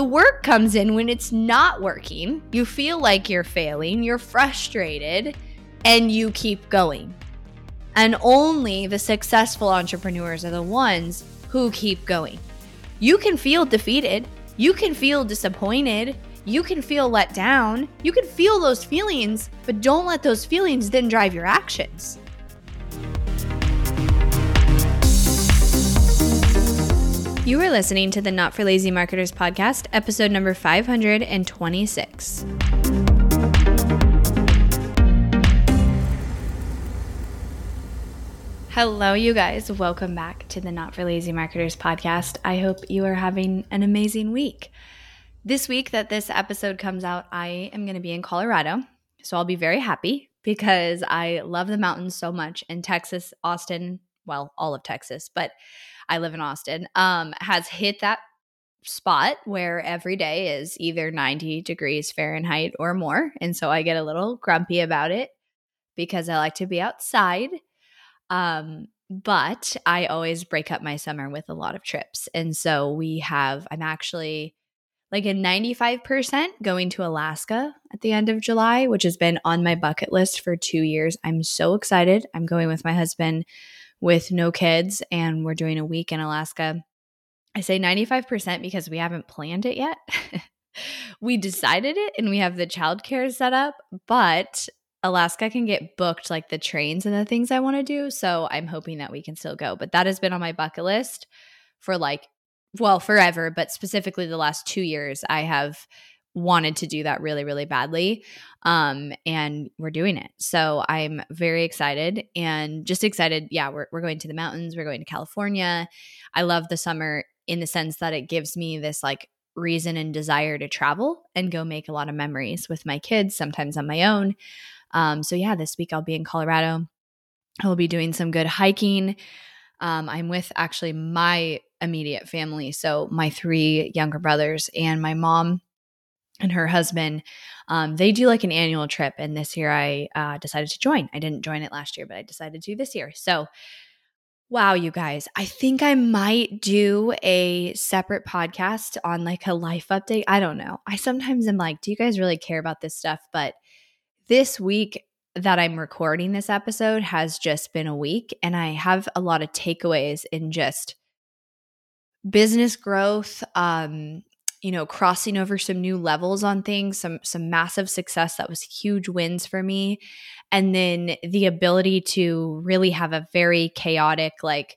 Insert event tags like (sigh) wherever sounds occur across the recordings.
The work comes in when it's not working. You feel like you're failing, you're frustrated, and you keep going. And only the successful entrepreneurs are the ones who keep going. You can feel defeated, you can feel disappointed, you can feel let down, you can feel those feelings, but don't let those feelings then drive your actions. You are listening to the Not for Lazy Marketers podcast, episode number 526. Hello, you guys. Welcome back to the Not for Lazy Marketers podcast. I hope you are having an amazing week. This week that this episode comes out, I am going to be in Colorado. So I'll be very happy because I love the mountains so much. In Texas, Austin, well, all of Texas, but I live in Austin, um, has hit that spot where every day is either 90 degrees Fahrenheit or more. And so I get a little grumpy about it because I like to be outside um, but I always break up my summer with a lot of trips. And so we have, I'm actually like a 95% going to Alaska at the end of July, which has been on my bucket list for two years. I'm so excited. I'm going with my husband with no kids, and we're doing a week in Alaska. I say 95% because we haven't planned it yet. (laughs) we decided it and we have the childcare set up, but Alaska can get booked like the trains and the things I want to do. So I'm hoping that we can still go. But that has been on my bucket list for like, well, forever, but specifically the last two years, I have wanted to do that really, really badly. Um, and we're doing it. So I'm very excited and just excited. Yeah, we're, we're going to the mountains, we're going to California. I love the summer in the sense that it gives me this like reason and desire to travel and go make a lot of memories with my kids, sometimes on my own. Um, so, yeah, this week I'll be in Colorado. I will be doing some good hiking. Um, I'm with actually my immediate family. So, my three younger brothers and my mom and her husband. Um, they do like an annual trip. And this year I uh, decided to join. I didn't join it last year, but I decided to this year. So, Wow, you guys, I think I might do a separate podcast on like a life update. I don't know. I sometimes am like, do you guys really care about this stuff? But this week that I'm recording this episode has just been a week, and I have a lot of takeaways in just business growth, um, you know, crossing over some new levels on things, some some massive success that was huge wins for me, and then the ability to really have a very chaotic like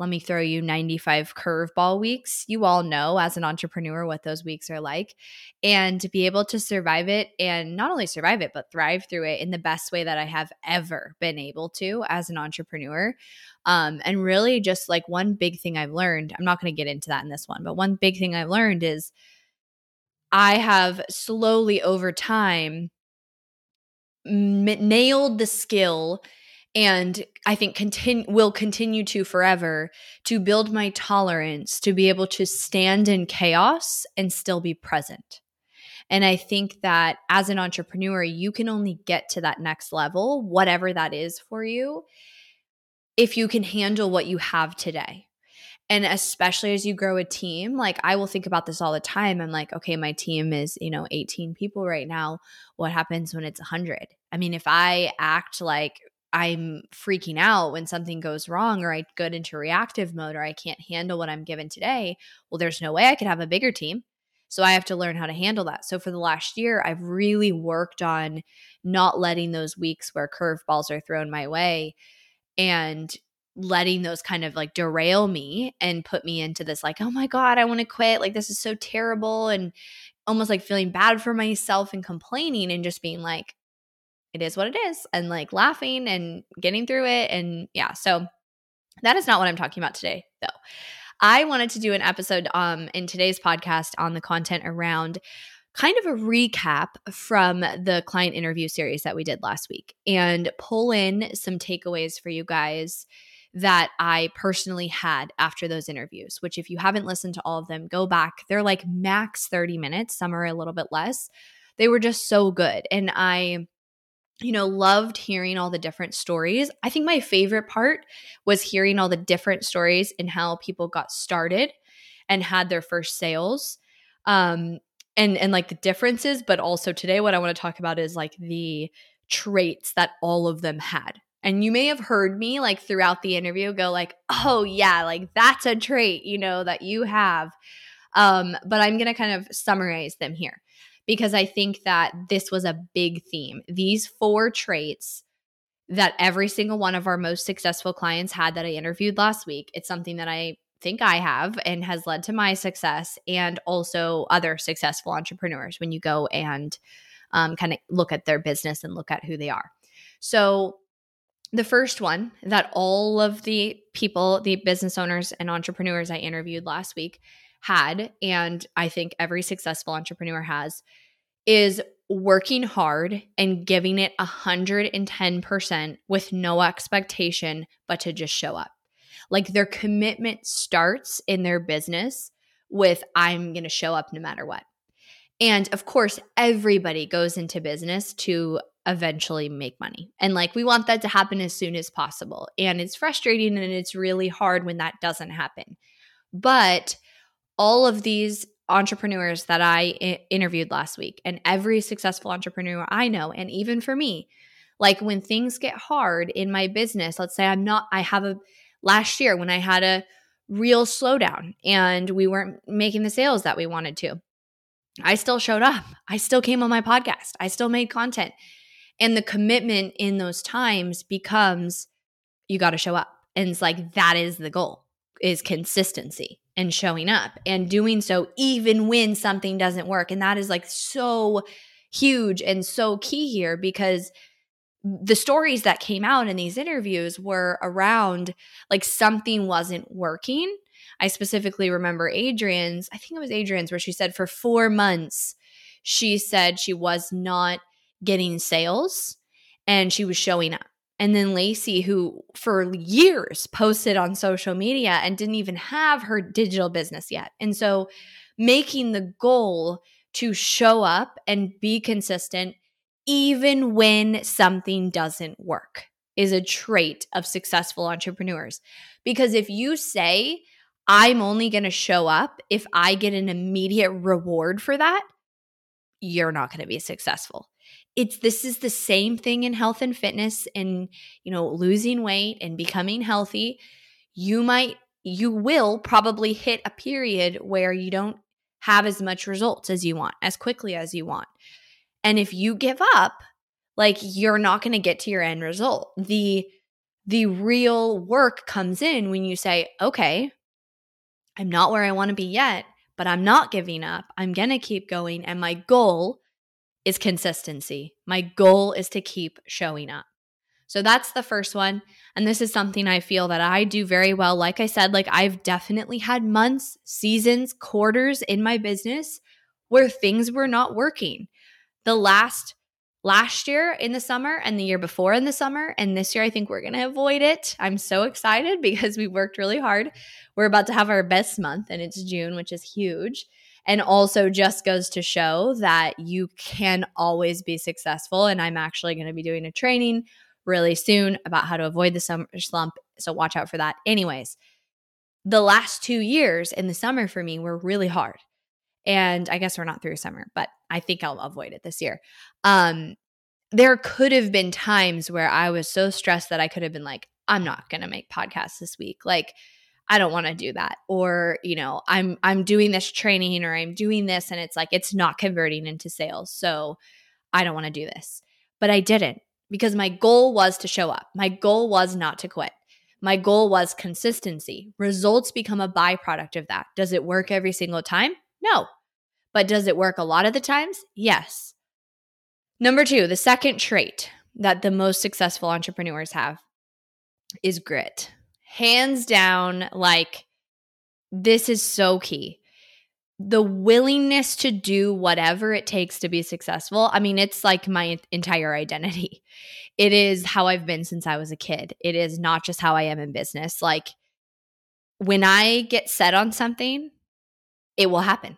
let me throw you 95 curveball weeks. You all know as an entrepreneur what those weeks are like. And to be able to survive it and not only survive it, but thrive through it in the best way that I have ever been able to as an entrepreneur. Um, and really, just like one big thing I've learned, I'm not going to get into that in this one, but one big thing I've learned is I have slowly over time nailed the skill and I think continue will continue to forever to build my tolerance to be able to stand in chaos and still be present. And I think that as an entrepreneur, you can only get to that next level, whatever that is for you, if you can handle what you have today. And especially as you grow a team, like I will think about this all the time. I'm like, okay, my team is, you know, 18 people right now. What happens when it's 100? I mean, if I act like I'm freaking out when something goes wrong or I get into reactive mode or I can't handle what I'm given today, well, there's no way I could have a bigger team. So I have to learn how to handle that. So for the last year, I've really worked on not letting those weeks where curveballs are thrown my way and letting those kind of like derail me and put me into this like, oh my God, I want to quit. Like, this is so terrible. And almost like feeling bad for myself and complaining and just being like, it is what it is and like laughing and getting through it and yeah so that is not what i'm talking about today though i wanted to do an episode um in today's podcast on the content around kind of a recap from the client interview series that we did last week and pull in some takeaways for you guys that I personally had after those interviews, which, if you haven't listened to all of them, go back. They're like max 30 minutes, some are a little bit less. They were just so good. And I you know, loved hearing all the different stories. I think my favorite part was hearing all the different stories and how people got started and had their first sales. Um, and and like the differences, but also today what I want to talk about is like the traits that all of them had. And you may have heard me like throughout the interview go like, "Oh yeah, like that's a trait, you know, that you have." Um, but I'm going to kind of summarize them here because I think that this was a big theme. These four traits that every single one of our most successful clients had that I interviewed last week. It's something that I think I have and has led to my success and also other successful entrepreneurs when you go and um, kind of look at their business and look at who they are. So, the first one that all of the people, the business owners and entrepreneurs I interviewed last week had, and I think every successful entrepreneur has, is working hard and giving it 110% with no expectation but to just show up. Like their commitment starts in their business with, I'm going to show up no matter what. And of course, everybody goes into business to eventually make money. And like we want that to happen as soon as possible. And it's frustrating and it's really hard when that doesn't happen. But all of these entrepreneurs that I I- interviewed last week and every successful entrepreneur I know, and even for me, like when things get hard in my business, let's say I'm not, I have a last year when I had a real slowdown and we weren't making the sales that we wanted to. I still showed up. I still came on my podcast. I still made content. And the commitment in those times becomes you got to show up. And it's like that is the goal is consistency and showing up and doing so even when something doesn't work. And that is like so huge and so key here because the stories that came out in these interviews were around like something wasn't working. I specifically remember Adrienne's, I think it was Adrienne's, where she said for four months, she said she was not getting sales and she was showing up. And then Lacey, who for years posted on social media and didn't even have her digital business yet. And so making the goal to show up and be consistent even when something doesn't work, is a trait of successful entrepreneurs. Because if you say, I'm only going to show up if I get an immediate reward for that, you're not going to be successful. It's this is the same thing in health and fitness and you know losing weight and becoming healthy. You might you will probably hit a period where you don't have as much results as you want as quickly as you want. And if you give up, like you're not going to get to your end result. The the real work comes in when you say, "Okay, I'm not where I want to be yet, but I'm not giving up. I'm going to keep going and my goal is consistency. My goal is to keep showing up." So that's the first one. And this is something I feel that I do very well. Like I said, like I've definitely had months, seasons, quarters in my business where things were not working the last last year in the summer and the year before in the summer. And this year, I think we're going to avoid it. I'm so excited (laughs) because we worked really hard. We're about to have our best month, and it's June, which is huge. And also, just goes to show that you can always be successful. And I'm actually going to be doing a training really soon about how to avoid the summer slump. So, watch out for that. Anyways, the last two years in the summer for me were really hard. And I guess we're not through summer, but I think I'll avoid it this year. Um, there could have been times where I was so stressed that I could have been like, I'm not going to make podcasts this week. Like, I don't want to do that. Or, you know, I'm I'm doing this training or I'm doing this and it's like it's not converting into sales. So I don't want to do this. But I didn't because my goal was to show up. My goal was not to quit. My goal was consistency. Results become a byproduct of that. Does it work every single time? No. But does it work a lot of the times? Yes. Number two, the second trait that the most successful entrepreneurs have is grit. Hands down, like, this is so key. The willingness to do whatever it takes to be successful. I mean, it's like my entire identity. It is how I've been since I was a kid. It is not just how I am in business. Like, when I get set on something, it will happen.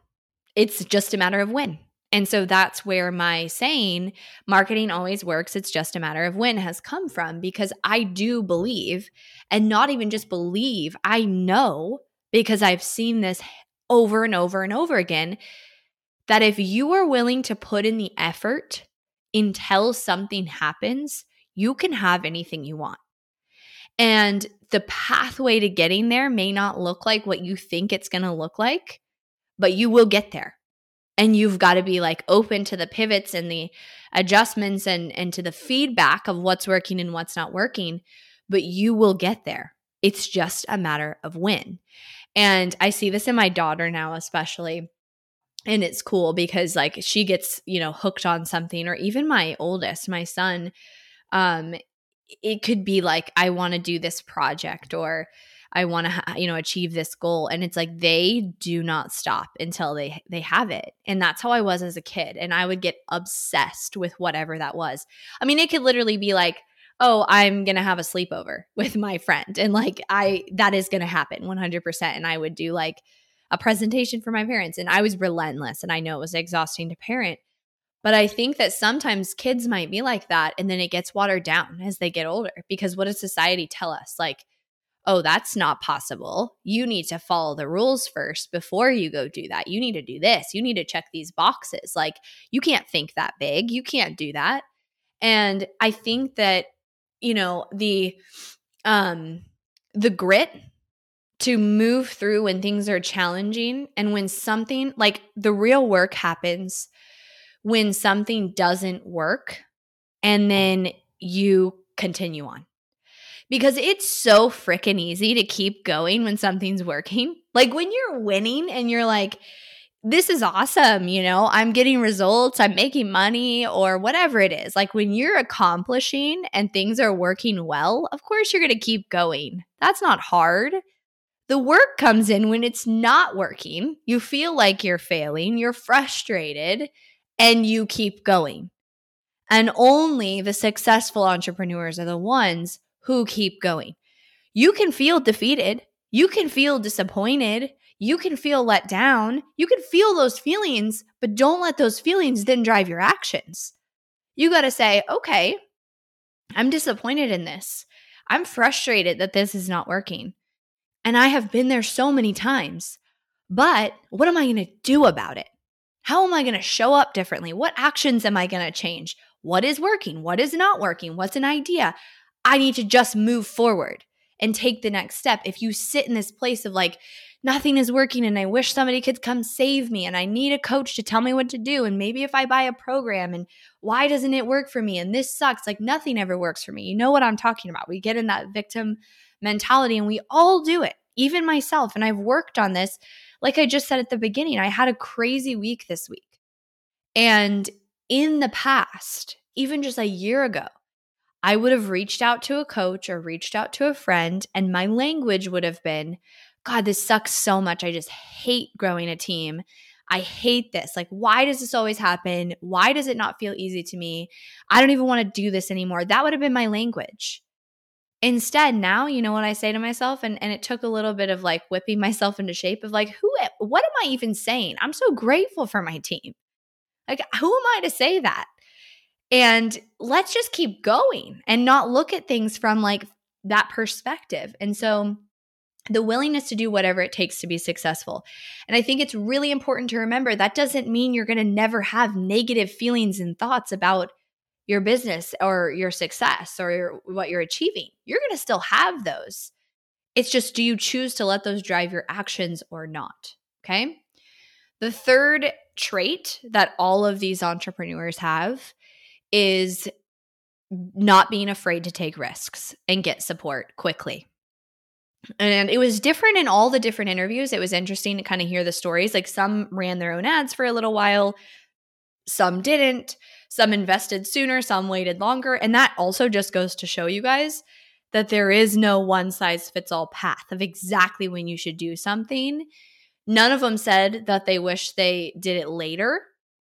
It's just a matter of when. And so that's where my saying, marketing always works, it's just a matter of when, has come from because I do believe, and not even just believe, I know because I've seen this over and over and over again that if you are willing to put in the effort until something happens, you can have anything you want. And the pathway to getting there may not look like what you think it's going to look like, but you will get there. And you've got to be like open to the pivots and the adjustments and and to the feedback of what's working and what's not working, but you will get there. It's just a matter of when. And I see this in my daughter now especially and it's cool because like she gets you know hooked on something or even my oldest my son um it could be like i want to do this project or i want to you know achieve this goal and it's like they do not stop until they they have it and that's how i was as a kid and i would get obsessed with whatever that was i mean it could literally be like oh i'm gonna have a sleepover (laughs) with my friend and like i that is gonna happen 100% and i would do like a presentation for my parents. And I was relentless and I know it was exhausting to parent. But I think that sometimes kids might be like that and then it gets watered down as they get older because what does society tell us? Like, oh, that's not possible. You need to follow the rules first before you go do that. You need to do this. You need to check these boxes. Like, you can't think that big. You can't do that. And I think that, you know, the, um, the grit to move through when things are challenging and when something like the real work happens when something doesn't work and then you continue on. Because it's so freaking easy to keep going when something's working. (laughs) Like when you're winning and you're like, this is awesome, you know, I'm getting results, I'm making money, or whatever it is. Like when you're accomplishing and things are working well, of course you're going to keep going. That's not hard. The work comes in when it's not working. You feel like you're failing, you're frustrated, and you keep going. And only the successful entrepreneurs are the ones who keep going. You can feel defeated. You can feel disappointed. You can feel let down. You can feel those feelings, but don't let those feelings then drive your actions. You got to say, okay, I'm disappointed in this. I'm frustrated that this is not working. And I have been there so many times. But what am I going to do about it? How am I going to show up differently? What actions am I going to change? What is working? What is not working? What's an idea? I need to just move forward and take the next step. If you sit in this place of like, nothing is working and I wish somebody could come save me and I need a coach to tell me what to do. And maybe if I buy a program and why doesn't it work for me? And this sucks. Like nothing ever works for me. You know what I'm talking about. We get in that victim mentality and we all do it, even myself. And I've worked on this. Like I just said at the beginning, I had a crazy week this week. And in the past, even just a year ago, I would have reached out to a coach or reached out to a friend, and my language would have been, God, this sucks so much. I just hate growing a team. I hate this. Like, why does this always happen? Why does it not feel easy to me? I don't even want to do this anymore. That would have been my language. Instead, now you know what I say to myself, and, and it took a little bit of like whipping myself into shape of like, who, what am I even saying? I'm so grateful for my team. Like, who am I to say that? And let's just keep going and not look at things from like that perspective. And so, the willingness to do whatever it takes to be successful. And I think it's really important to remember that doesn't mean you're going to never have negative feelings and thoughts about your business or your success or your, what you're achieving. You're going to still have those. It's just do you choose to let those drive your actions or not? Okay. The third trait that all of these entrepreneurs have is not being afraid to take risks and get support quickly. And it was different in all the different interviews. It was interesting to kind of hear the stories. Like some ran their own ads for a little while, some didn't. Some invested sooner, some waited longer. And that also just goes to show you guys that there is no one size fits all path of exactly when you should do something. None of them said that they wish they did it later.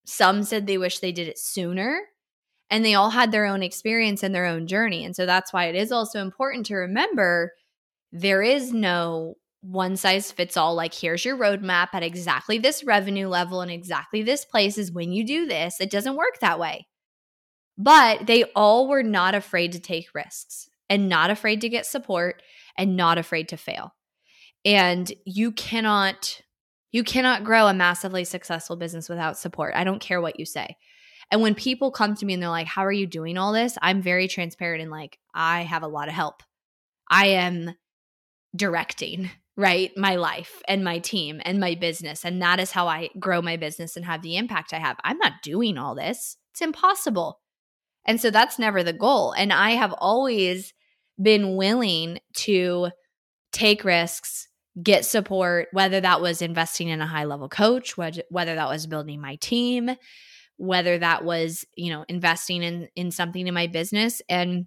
Some said they wish they did it sooner. And they all had their own experience and their own journey. And so that's why it is also important to remember there is no one size fits all like here's your roadmap at exactly this revenue level and exactly this place is when you do this it doesn't work that way but they all were not afraid to take risks and not afraid to get support and not afraid to fail and you cannot You cannot grow a massively successful business without support. I don't care what you say. And when people come to me and they're like, How are you doing all this? I'm very transparent and like, I have a lot of help. I am directing, right? My life and my team and my business. And that is how I grow my business and have the impact I have. I'm not doing all this, it's impossible. And so that's never the goal. And I have always been willing to take risks, get support, whether that was investing in a high level coach, whether that was building my team, whether that was, you know, investing in in something in my business and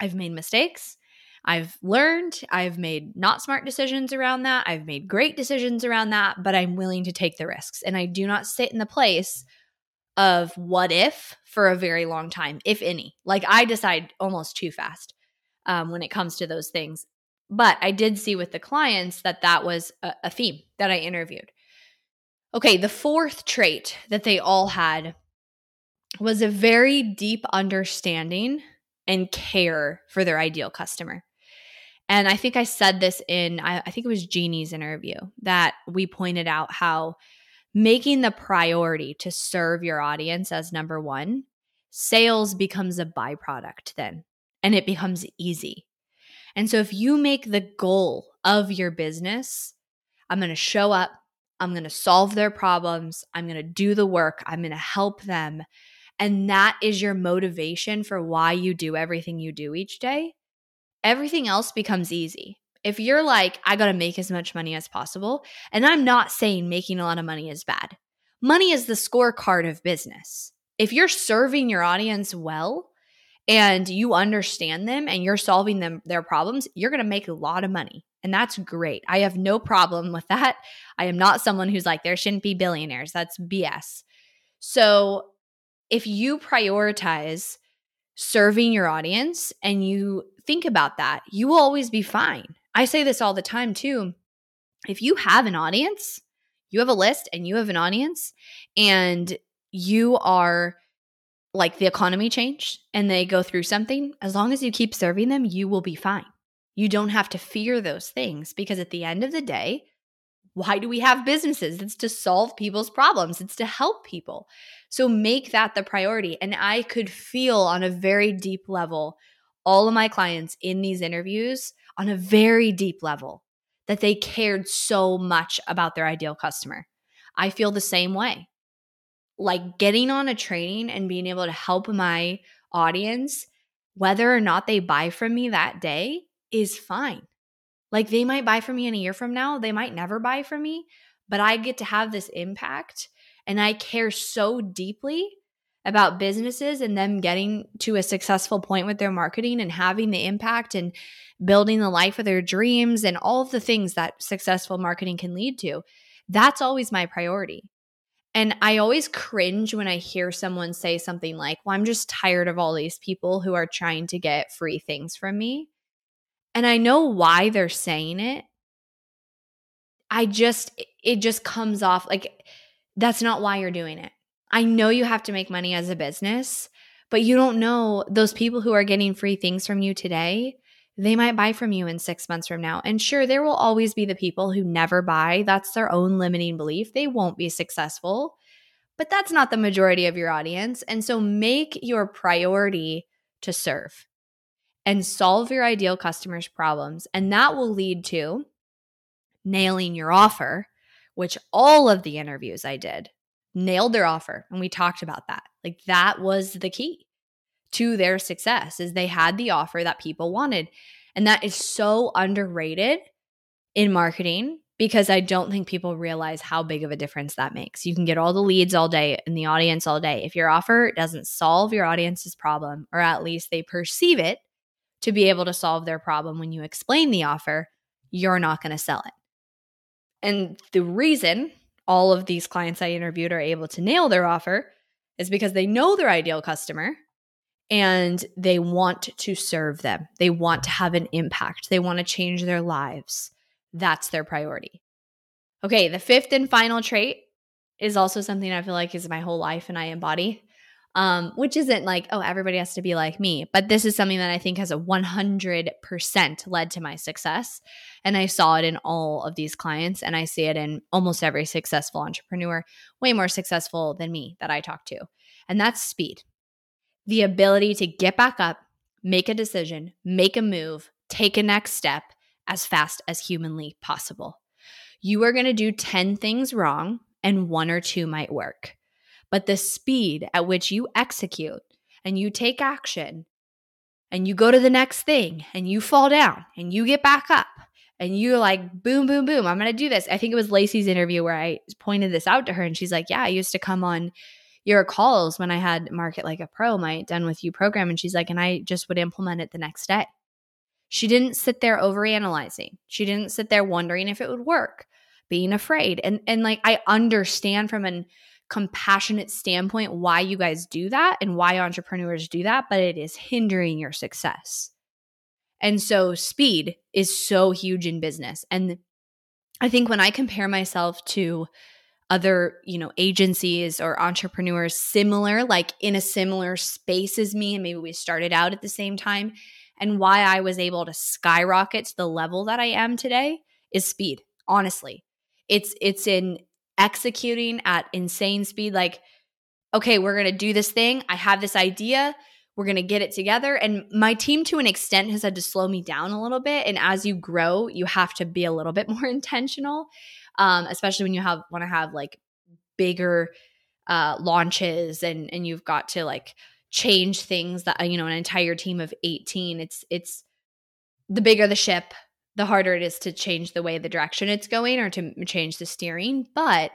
I've made mistakes. I've learned, I've made not smart decisions around that. I've made great decisions around that, but I'm willing to take the risks and I do not sit in the place of what if for a very long time, if any. Like I decide almost too fast um, when it comes to those things. But I did see with the clients that that was a, a theme that I interviewed. Okay, the fourth trait that they all had was a very deep understanding and care for their ideal customer. And I think I said this in, I, I, think it was Jeannie's interview that we pointed out how making the priority to serve your audience as number one, sales becomes a byproduct then, and it becomes easy. And so if you make the goal of your business, I'm going to show up, I'm going to solve their problems, I'm going to do the work, I'm going to help them. And that is your motivation for why you do everything you do each day. Everything else becomes easy. If you're like, I got to make as much money as possible, and I'm not saying making a lot of money is bad, money is the scorecard of business. If you're serving your audience well, and you understand them and you're solving them their problems, you're going to make a lot of money. And that's great. I have no problem with that. I am not someone who's like there shouldn't be billionaires. That's BS. So, if you prioritize serving your audience and you think about that, you will always be fine. I say this all the time too. If you have an audience, you have a list and you have an audience and you are like the economy changed and they go through something, as long as you keep serving them, you will be fine. You don't have to fear those things because at the end of the day, why do we have businesses? It's to solve people's problems, it's to help people. So make that the priority. And I could feel on a very deep level all of my clients in these interviews on a very deep level that they cared so much about their ideal customer. I feel the same way like getting on a training and being able to help my audience, whether or not they buy from me that day, is fine. Like they might buy from me in a year from now, they might never buy from me, but I get to have this impact and I care so deeply about businesses and them getting to a successful point with their marketing and having the impact and building the life of their dreams and all of the things that successful marketing can lead to. That's always my priority. And I always cringe when I hear someone say something like, Well, I'm just tired of all these people who are trying to get free things from me. And I know why they're saying it. I just, it just comes off like that's not why you're doing it. I know you have to make money as a business, but you don't know those people who are getting free things from you today they might buy from you in six months from now. And sure, there will always be the people who never buy. That's their own limiting belief. They won't be successful, but that's not the majority of your audience. And so make your priority to serve and solve your ideal customers' problems. And that will lead to nailing your offer, which all of the interviews I did nailed their offer. And we talked about that. Like that was the key to their success is they had the offer that people wanted. And that is so underrated in marketing because I don't think people realize how big of a difference that makes. You can get all the leads all day in the audience all day. If your offer doesn't solve your audience's problem, or at least they perceive it to be able to solve their problem when you explain the offer, you're not going to sell it. And the reason all of these clients I interviewed are able to nail their offer is because they know their ideal customer and they want to serve them. They want to have an impact. They want to change their lives. That's their priority. Okay, the fifth and final trait is also something I feel like is my whole life and I embody. Um, which isn't like, oh, everybody has to be like me. But this is something that I think has a 100% led to my success. And I saw it in all of these clients, and I see it in almost every successful entrepreneur, way more successful than me that I talk to. And that's speed the ability to get back up, make a decision, make a move, take a next step as fast as humanly possible. You are going to do 10 things wrong, and one or two might work but the speed at which you execute and you take action and you go to the next thing and you fall down and you get back up and you're like, boom, boom, boom, I'm to do this. I think it was Lacey's interview where I pointed this out to her and she's like, yeah, I used to come on your calls when I had Market Like a Pro, my Done With You program. And she's like, and I just would implement it the next day. She didn't sit there overanalyzing. She didn't sit there wondering if it would work, being afraid. And and like I understand from an compassionate standpoint why you guys do that and why entrepreneurs do that, but it is hindering your success. And so speed is so huge in business. And I think when I compare myself to other, you know, agencies or entrepreneurs similar, like in a similar space as me, and maybe we started out at the same time, and why I was able to skyrocket to the level that I am today is speed, honestly. It's it's in executing at insane speed like okay we're going to do this thing. I have this idea. We're going to get it together. And my team to an extent has had to slow me down a little bit. And as you grow you have to be a little bit (laughs) more intentional um, especially when you have want to have like bigger uh, launches and and you've got to like change things that you know an entire team of 18 it's it's the bigger the ship the harder it is to change the way the direction it's going or to change the steering. But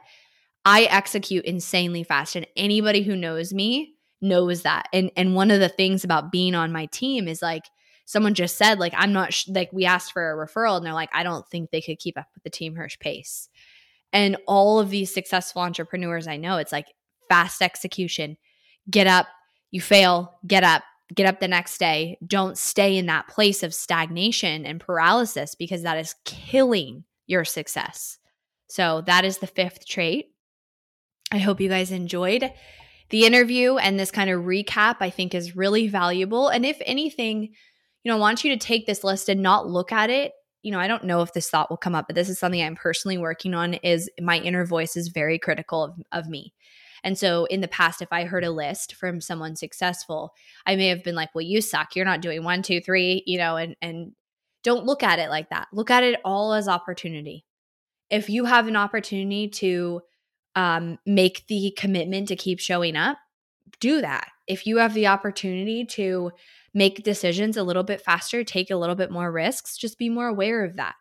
I execute insanely fast. And anybody who knows me knows that. And and one of the things about being on my team is like someone just said like I'm not sh- like we asked for a referral and they're like I don't think they could keep up with the team Hirsh pace. And all of these successful entrepreneurs I know it's like fast execution. Get up, you fail, get up, get up the next day. Don't stay in that place of stagnation and paralysis because that is killing your success. So, that is the fifth trait. I hope you guys enjoyed the interview and this kind of recap, I think is really valuable. And if anything, you know, I want you to take this list and not look at it. You know, I don't know if this thought will come up, but this is something I'm personally working on is my inner voice is very critical of, of me. And so in the past, if I heard a list from someone successful, I may have been like, well, you suck. You're not doing one, two, three, you know, and, and don't look at it like that. Look at it all as opportunity. If you have an opportunity to um, make the commitment to keep showing up, do that. If you have the opportunity to make decisions a little bit faster, take a little bit more risks, just be more aware of that.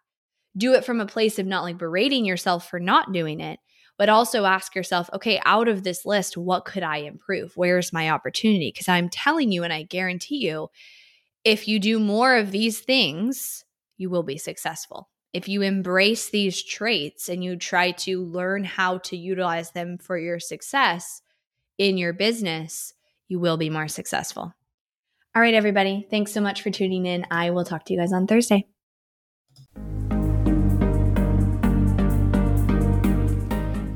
Do it from a place of not like berating yourself for not doing it, but also ask yourself, okay, out of this list, what could I improve? Where's my opportunity? Because I'm telling you, and I guarantee you, if you do more of these things, you will be successful. If you embrace these traits and you try to learn how to utilize them for your success in your business, you will be more successful. All right, everybody. Thanks so much for tuning in. I will talk to you guys on Thursday.